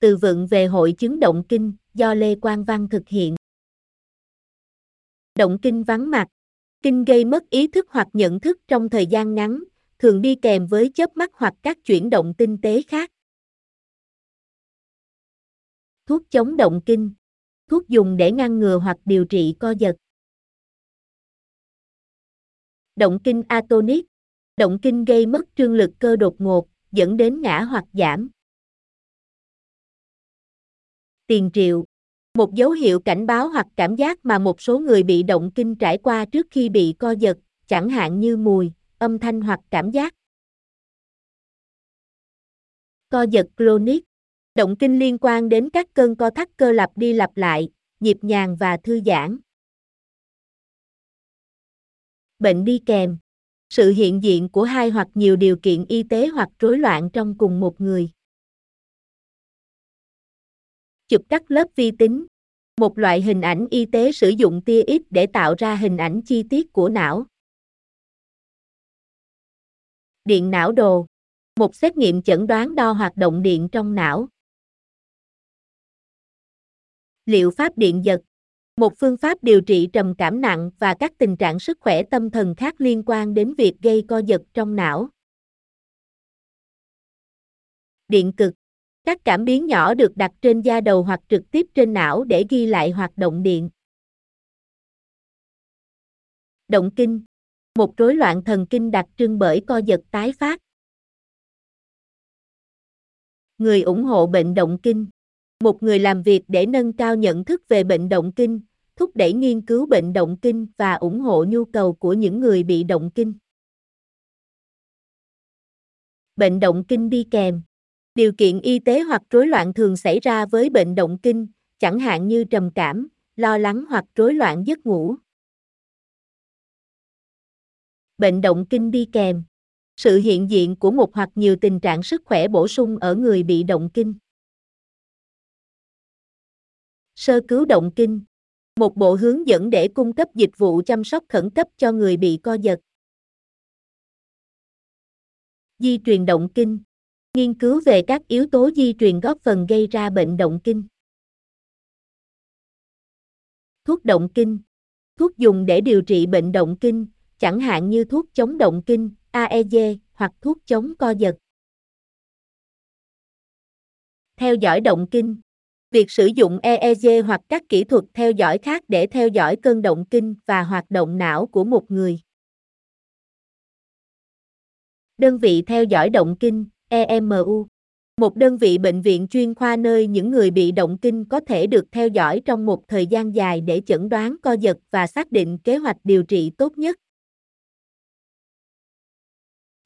Từ vựng về hội chứng động kinh, do Lê Quang Văn thực hiện. Động kinh vắng mặt. Kinh gây mất ý thức hoặc nhận thức trong thời gian ngắn, thường đi kèm với chớp mắt hoặc các chuyển động tinh tế khác. Thuốc chống động kinh. Thuốc dùng để ngăn ngừa hoặc điều trị co giật. Động kinh atonic. Động kinh gây mất trương lực cơ đột ngột, dẫn đến ngã hoặc giảm. Tiền triệu. Một dấu hiệu cảnh báo hoặc cảm giác mà một số người bị động kinh trải qua trước khi bị co giật, chẳng hạn như mùi, âm thanh hoặc cảm giác. Co giật clonic. Động kinh liên quan đến các cơn co thắt cơ lặp đi lặp lại, nhịp nhàng và thư giãn. Bệnh đi kèm. Sự hiện diện của hai hoặc nhiều điều kiện y tế hoặc rối loạn trong cùng một người. Chụp cắt lớp vi tính. Một loại hình ảnh y tế sử dụng tia X để tạo ra hình ảnh chi tiết của não. Điện não đồ. Một xét nghiệm chẩn đoán đo hoạt động điện trong não. Liệu pháp điện giật. Một phương pháp điều trị trầm cảm nặng và các tình trạng sức khỏe tâm thần khác liên quan đến việc gây co giật trong não. Điện cực. Các cảm biến nhỏ được đặt trên da đầu hoặc trực tiếp trên não để ghi lại hoạt động điện. Động kinh. Một rối loạn thần kinh đặc trưng bởi co giật tái phát. Người ủng hộ bệnh động kinh. Một người làm việc để nâng cao nhận thức về bệnh động kinh, thúc đẩy nghiên cứu bệnh động kinh và ủng hộ nhu cầu của những người bị động kinh. Bệnh động kinh đi kèm. Điều kiện y tế hoặc rối loạn thường xảy ra với bệnh động kinh, chẳng hạn như trầm cảm, lo lắng hoặc rối loạn giấc ngủ. Bệnh động kinh đi kèm. Sự hiện diện của một hoặc nhiều tình trạng sức khỏe bổ sung ở người bị động kinh. Sơ cứu động kinh. Một bộ hướng dẫn để cung cấp dịch vụ chăm sóc khẩn cấp cho người bị co giật. Di truyền động kinh. Nghiên cứu về các yếu tố di truyền góp phần gây ra bệnh động kinh. Thuốc động kinh. Thuốc dùng để điều trị bệnh động kinh, chẳng hạn như thuốc chống động kinh, AEG, hoặc thuốc chống co giật. Theo dõi động kinh. Việc sử dụng EEG hoặc các kỹ thuật theo dõi khác để theo dõi cơn động kinh và hoạt động não của một người. Đơn vị theo dõi động kinh, EMU. Một đơn vị bệnh viện chuyên khoa nơi những người bị động kinh có thể được theo dõi trong một thời gian dài để chẩn đoán co giật và xác định kế hoạch điều trị tốt nhất.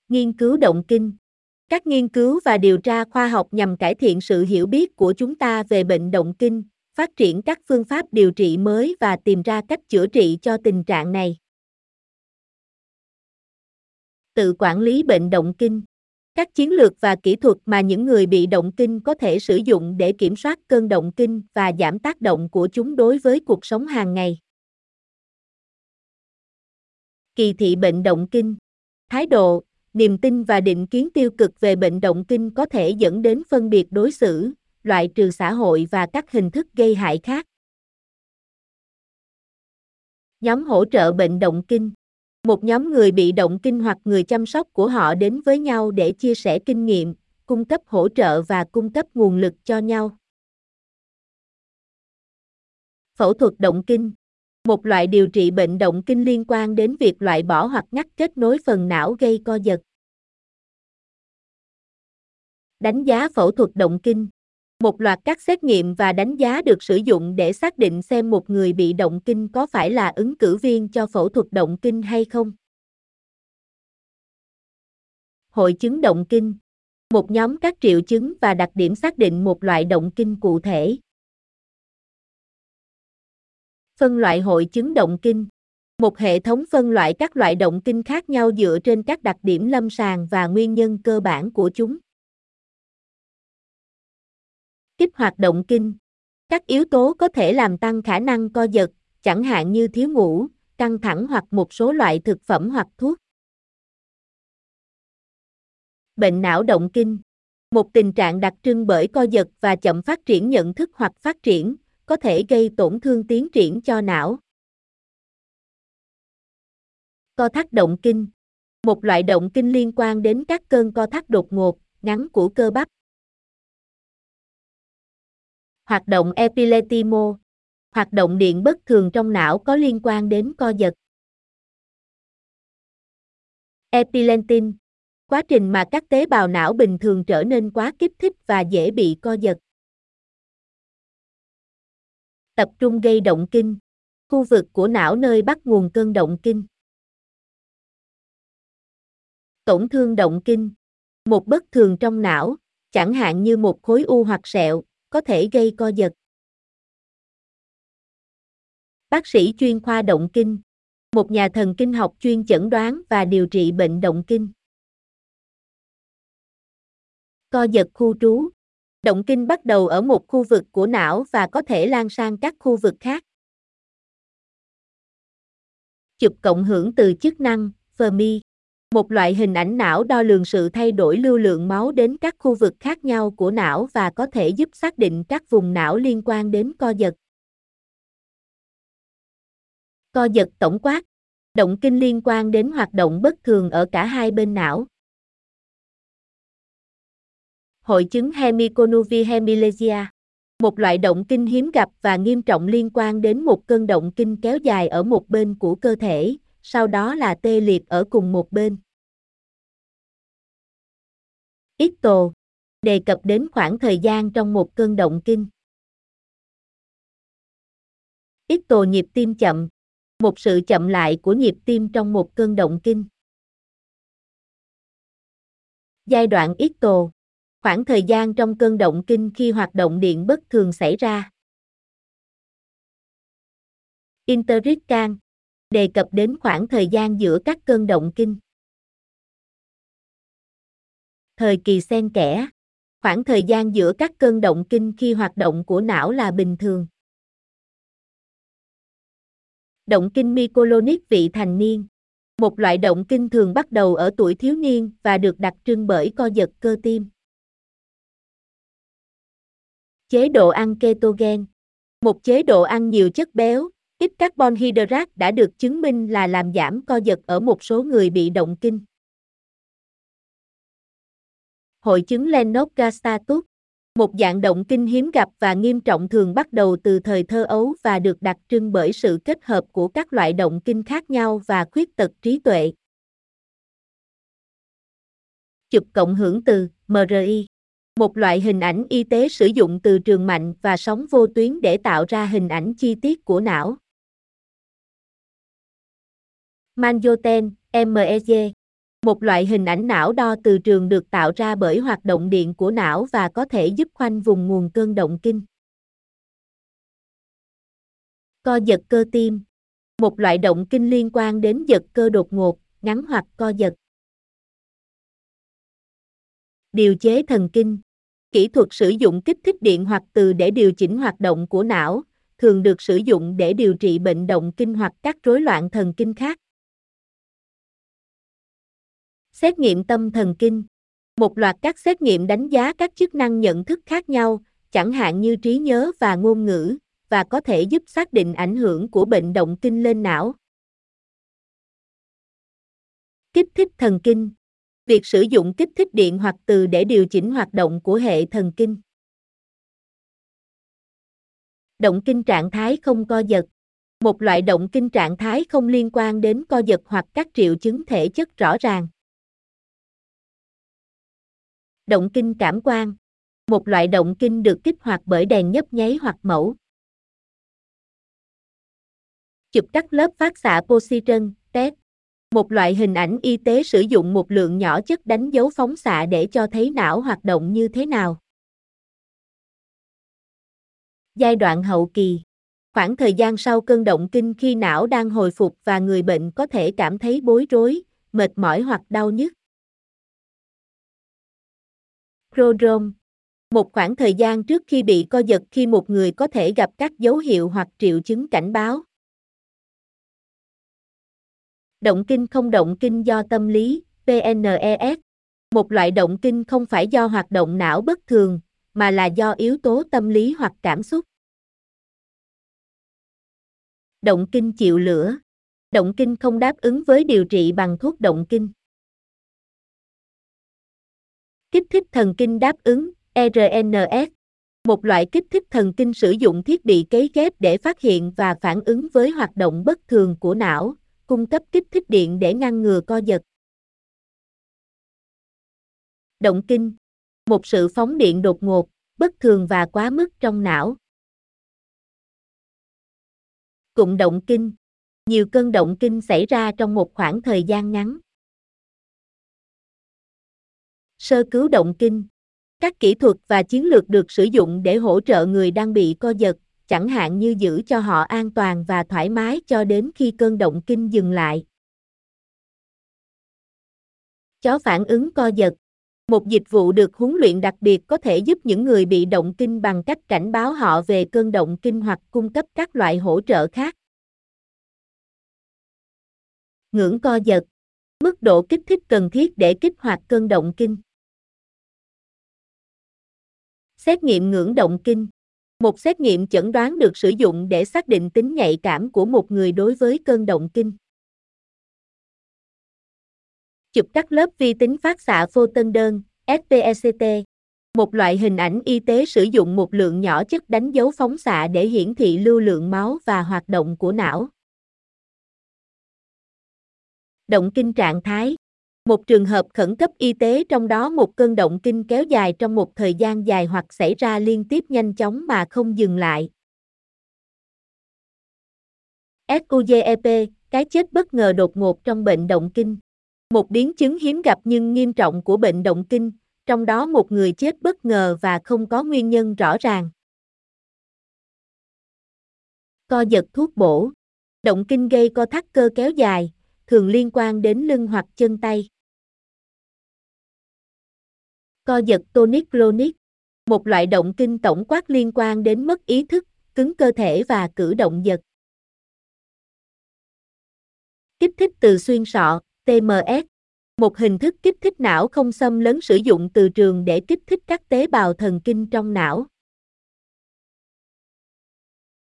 Nghiên cứu động kinh các nghiên cứu và điều tra khoa học nhằm cải thiện sự hiểu biết của chúng ta về bệnh động kinh, phát triển các phương pháp điều trị mới và tìm ra cách chữa trị cho tình trạng này. Tự quản lý bệnh động kinh các chiến lược và kỹ thuật mà những người bị động kinh có thể sử dụng để kiểm soát cơn động kinh và giảm tác động của chúng đối với cuộc sống hàng ngày. Kỳ thị bệnh động kinh Thái độ, niềm tin và định kiến tiêu cực về bệnh động kinh có thể dẫn đến phân biệt đối xử, loại trừ xã hội và các hình thức gây hại khác. Nhóm hỗ trợ bệnh động kinh một nhóm người bị động kinh hoặc người chăm sóc của họ đến với nhau để chia sẻ kinh nghiệm, cung cấp hỗ trợ và cung cấp nguồn lực cho nhau. Phẫu thuật động kinh Một loại điều trị bệnh động kinh liên quan đến việc loại bỏ hoặc ngắt kết nối phần não gây co giật. Đánh giá phẫu thuật động kinh một loạt các xét nghiệm và đánh giá được sử dụng để xác định xem một người bị động kinh có phải là ứng cử viên cho phẫu thuật động kinh hay không. Hội chứng động kinh Một nhóm các triệu chứng và đặc điểm xác định một loại động kinh cụ thể. Phân loại hội chứng động kinh Một hệ thống phân loại các loại động kinh khác nhau dựa trên các đặc điểm lâm sàng và nguyên nhân cơ bản của chúng. Kích hoạt động kinh. Các yếu tố có thể làm tăng khả năng co giật, chẳng hạn như thiếu ngủ, căng thẳng hoặc một số loại thực phẩm hoặc thuốc. Bệnh não động kinh. Một tình trạng đặc trưng bởi co giật và chậm phát triển nhận thức hoặc phát triển, có thể gây tổn thương tiến triển cho não. Co thắt động kinh Một loại động kinh liên quan đến các cơn co thắt đột ngột, ngắn của cơ bắp. Hoạt động epileptimo Hoạt động điện bất thường trong não có liên quan đến co giật. Epilentin Quá trình mà các tế bào não bình thường trở nên quá kích thích và dễ bị co giật. Tập trung gây động kinh Khu vực của não nơi bắt nguồn cơn động kinh. Tổn thương động kinh Một bất thường trong não, chẳng hạn như một khối u hoặc sẹo, có thể gây co giật. Bác sĩ chuyên khoa động kinh Một nhà thần kinh học chuyên chẩn đoán và điều trị bệnh động kinh. Co giật khu trú Động kinh bắt đầu ở một khu vực của não và có thể lan sang các khu vực khác. Chụp cộng hưởng từ chức năng, Fermi một loại hình ảnh não đo lường sự thay đổi lưu lượng máu đến các khu vực khác nhau của não và có thể giúp xác định các vùng não liên quan đến co giật. Co giật tổng quát Động kinh liên quan đến hoạt động bất thường ở cả hai bên não. Hội chứng hemiconuvi hemilesia Một loại động kinh hiếm gặp và nghiêm trọng liên quan đến một cơn động kinh kéo dài ở một bên của cơ thể, sau đó là tê liệt ở cùng một bên. ít tổ đề cập đến khoảng thời gian trong một cơn động kinh. ít tổ nhịp tim chậm, một sự chậm lại của nhịp tim trong một cơn động kinh. Giai đoạn ít tổ, khoảng thời gian trong cơn động kinh khi hoạt động điện bất thường xảy ra. Interritcan đề cập đến khoảng thời gian giữa các cơn động kinh. Thời kỳ xen kẽ khoảng thời gian giữa các cơn động kinh khi hoạt động của não là bình thường. Động kinh myoclonic vị thành niên Một loại động kinh thường bắt đầu ở tuổi thiếu niên và được đặc trưng bởi co giật cơ tim. Chế độ ăn ketogen Một chế độ ăn nhiều chất béo, ít carbon hydrate đã được chứng minh là làm giảm co giật ở một số người bị động kinh. Hội chứng Lennox-Gastaut, một dạng động kinh hiếm gặp và nghiêm trọng thường bắt đầu từ thời thơ ấu và được đặc trưng bởi sự kết hợp của các loại động kinh khác nhau và khuyết tật trí tuệ. Chụp cộng hưởng từ MRI một loại hình ảnh y tế sử dụng từ trường mạnh và sóng vô tuyến để tạo ra hình ảnh chi tiết của não. Manjoten, MEG Một loại hình ảnh não đo từ trường được tạo ra bởi hoạt động điện của não và có thể giúp khoanh vùng nguồn cơn động kinh. Co giật cơ tim Một loại động kinh liên quan đến giật cơ đột ngột, ngắn hoặc co giật. Điều chế thần kinh Kỹ thuật sử dụng kích thích điện hoặc từ để điều chỉnh hoạt động của não, thường được sử dụng để điều trị bệnh động kinh hoặc các rối loạn thần kinh khác. Xét nghiệm tâm thần kinh Một loạt các xét nghiệm đánh giá các chức năng nhận thức khác nhau, chẳng hạn như trí nhớ và ngôn ngữ, và có thể giúp xác định ảnh hưởng của bệnh động kinh lên não. Kích thích thần kinh Việc sử dụng kích thích điện hoặc từ để điều chỉnh hoạt động của hệ thần kinh. Động kinh trạng thái không co giật. Một loại động kinh trạng thái không liên quan đến co giật hoặc các triệu chứng thể chất rõ ràng. Động kinh cảm quan. Một loại động kinh được kích hoạt bởi đèn nhấp nháy hoặc mẫu. Chụp cắt lớp phát xạ positron, test. Một loại hình ảnh y tế sử dụng một lượng nhỏ chất đánh dấu phóng xạ để cho thấy não hoạt động như thế nào. Giai đoạn hậu kỳ Khoảng thời gian sau cơn động kinh khi não đang hồi phục và người bệnh có thể cảm thấy bối rối, mệt mỏi hoặc đau nhức. Prodrome Một khoảng thời gian trước khi bị co giật khi một người có thể gặp các dấu hiệu hoặc triệu chứng cảnh báo. Động kinh không động kinh do tâm lý, PNES. Một loại động kinh không phải do hoạt động não bất thường, mà là do yếu tố tâm lý hoặc cảm xúc. Động kinh chịu lửa. Động kinh không đáp ứng với điều trị bằng thuốc động kinh. Kích thích thần kinh đáp ứng, RNS. Một loại kích thích thần kinh sử dụng thiết bị cấy ghép để phát hiện và phản ứng với hoạt động bất thường của não, cung cấp kích thích điện để ngăn ngừa co giật. Động kinh. Một sự phóng điện đột ngột, bất thường và quá mức trong não. Cụm động kinh. Nhiều cơn động kinh xảy ra trong một khoảng thời gian ngắn. Sơ cứu động kinh. Các kỹ thuật và chiến lược được sử dụng để hỗ trợ người đang bị co giật, chẳng hạn như giữ cho họ an toàn và thoải mái cho đến khi cơn động kinh dừng lại. Chó phản ứng co giật một dịch vụ được huấn luyện đặc biệt có thể giúp những người bị động kinh bằng cách cảnh báo họ về cơn động kinh hoặc cung cấp các loại hỗ trợ khác. Ngưỡng co giật. Mức độ kích thích cần thiết để kích hoạt cơn động kinh. Xét nghiệm ngưỡng động kinh. Một xét nghiệm chẩn đoán được sử dụng để xác định tính nhạy cảm của một người đối với cơn động kinh. Chụp các lớp vi tính phát xạ photon đơn, SPECT. Một loại hình ảnh y tế sử dụng một lượng nhỏ chất đánh dấu phóng xạ để hiển thị lưu lượng máu và hoạt động của não. Động kinh trạng thái một trường hợp khẩn cấp y tế trong đó một cơn động kinh kéo dài trong một thời gian dài hoặc xảy ra liên tiếp nhanh chóng mà không dừng lại. SUGEP, cái chết bất ngờ đột ngột trong bệnh động kinh. Một biến chứng hiếm gặp nhưng nghiêm trọng của bệnh động kinh, trong đó một người chết bất ngờ và không có nguyên nhân rõ ràng. Co giật thuốc bổ. Động kinh gây co thắt cơ kéo dài, thường liên quan đến lưng hoặc chân tay. Co giật tonic clonic. Một loại động kinh tổng quát liên quan đến mất ý thức, cứng cơ thể và cử động giật. Kích thích từ xuyên sọ, TMS, một hình thức kích thích não không xâm lấn sử dụng từ trường để kích thích các tế bào thần kinh trong não.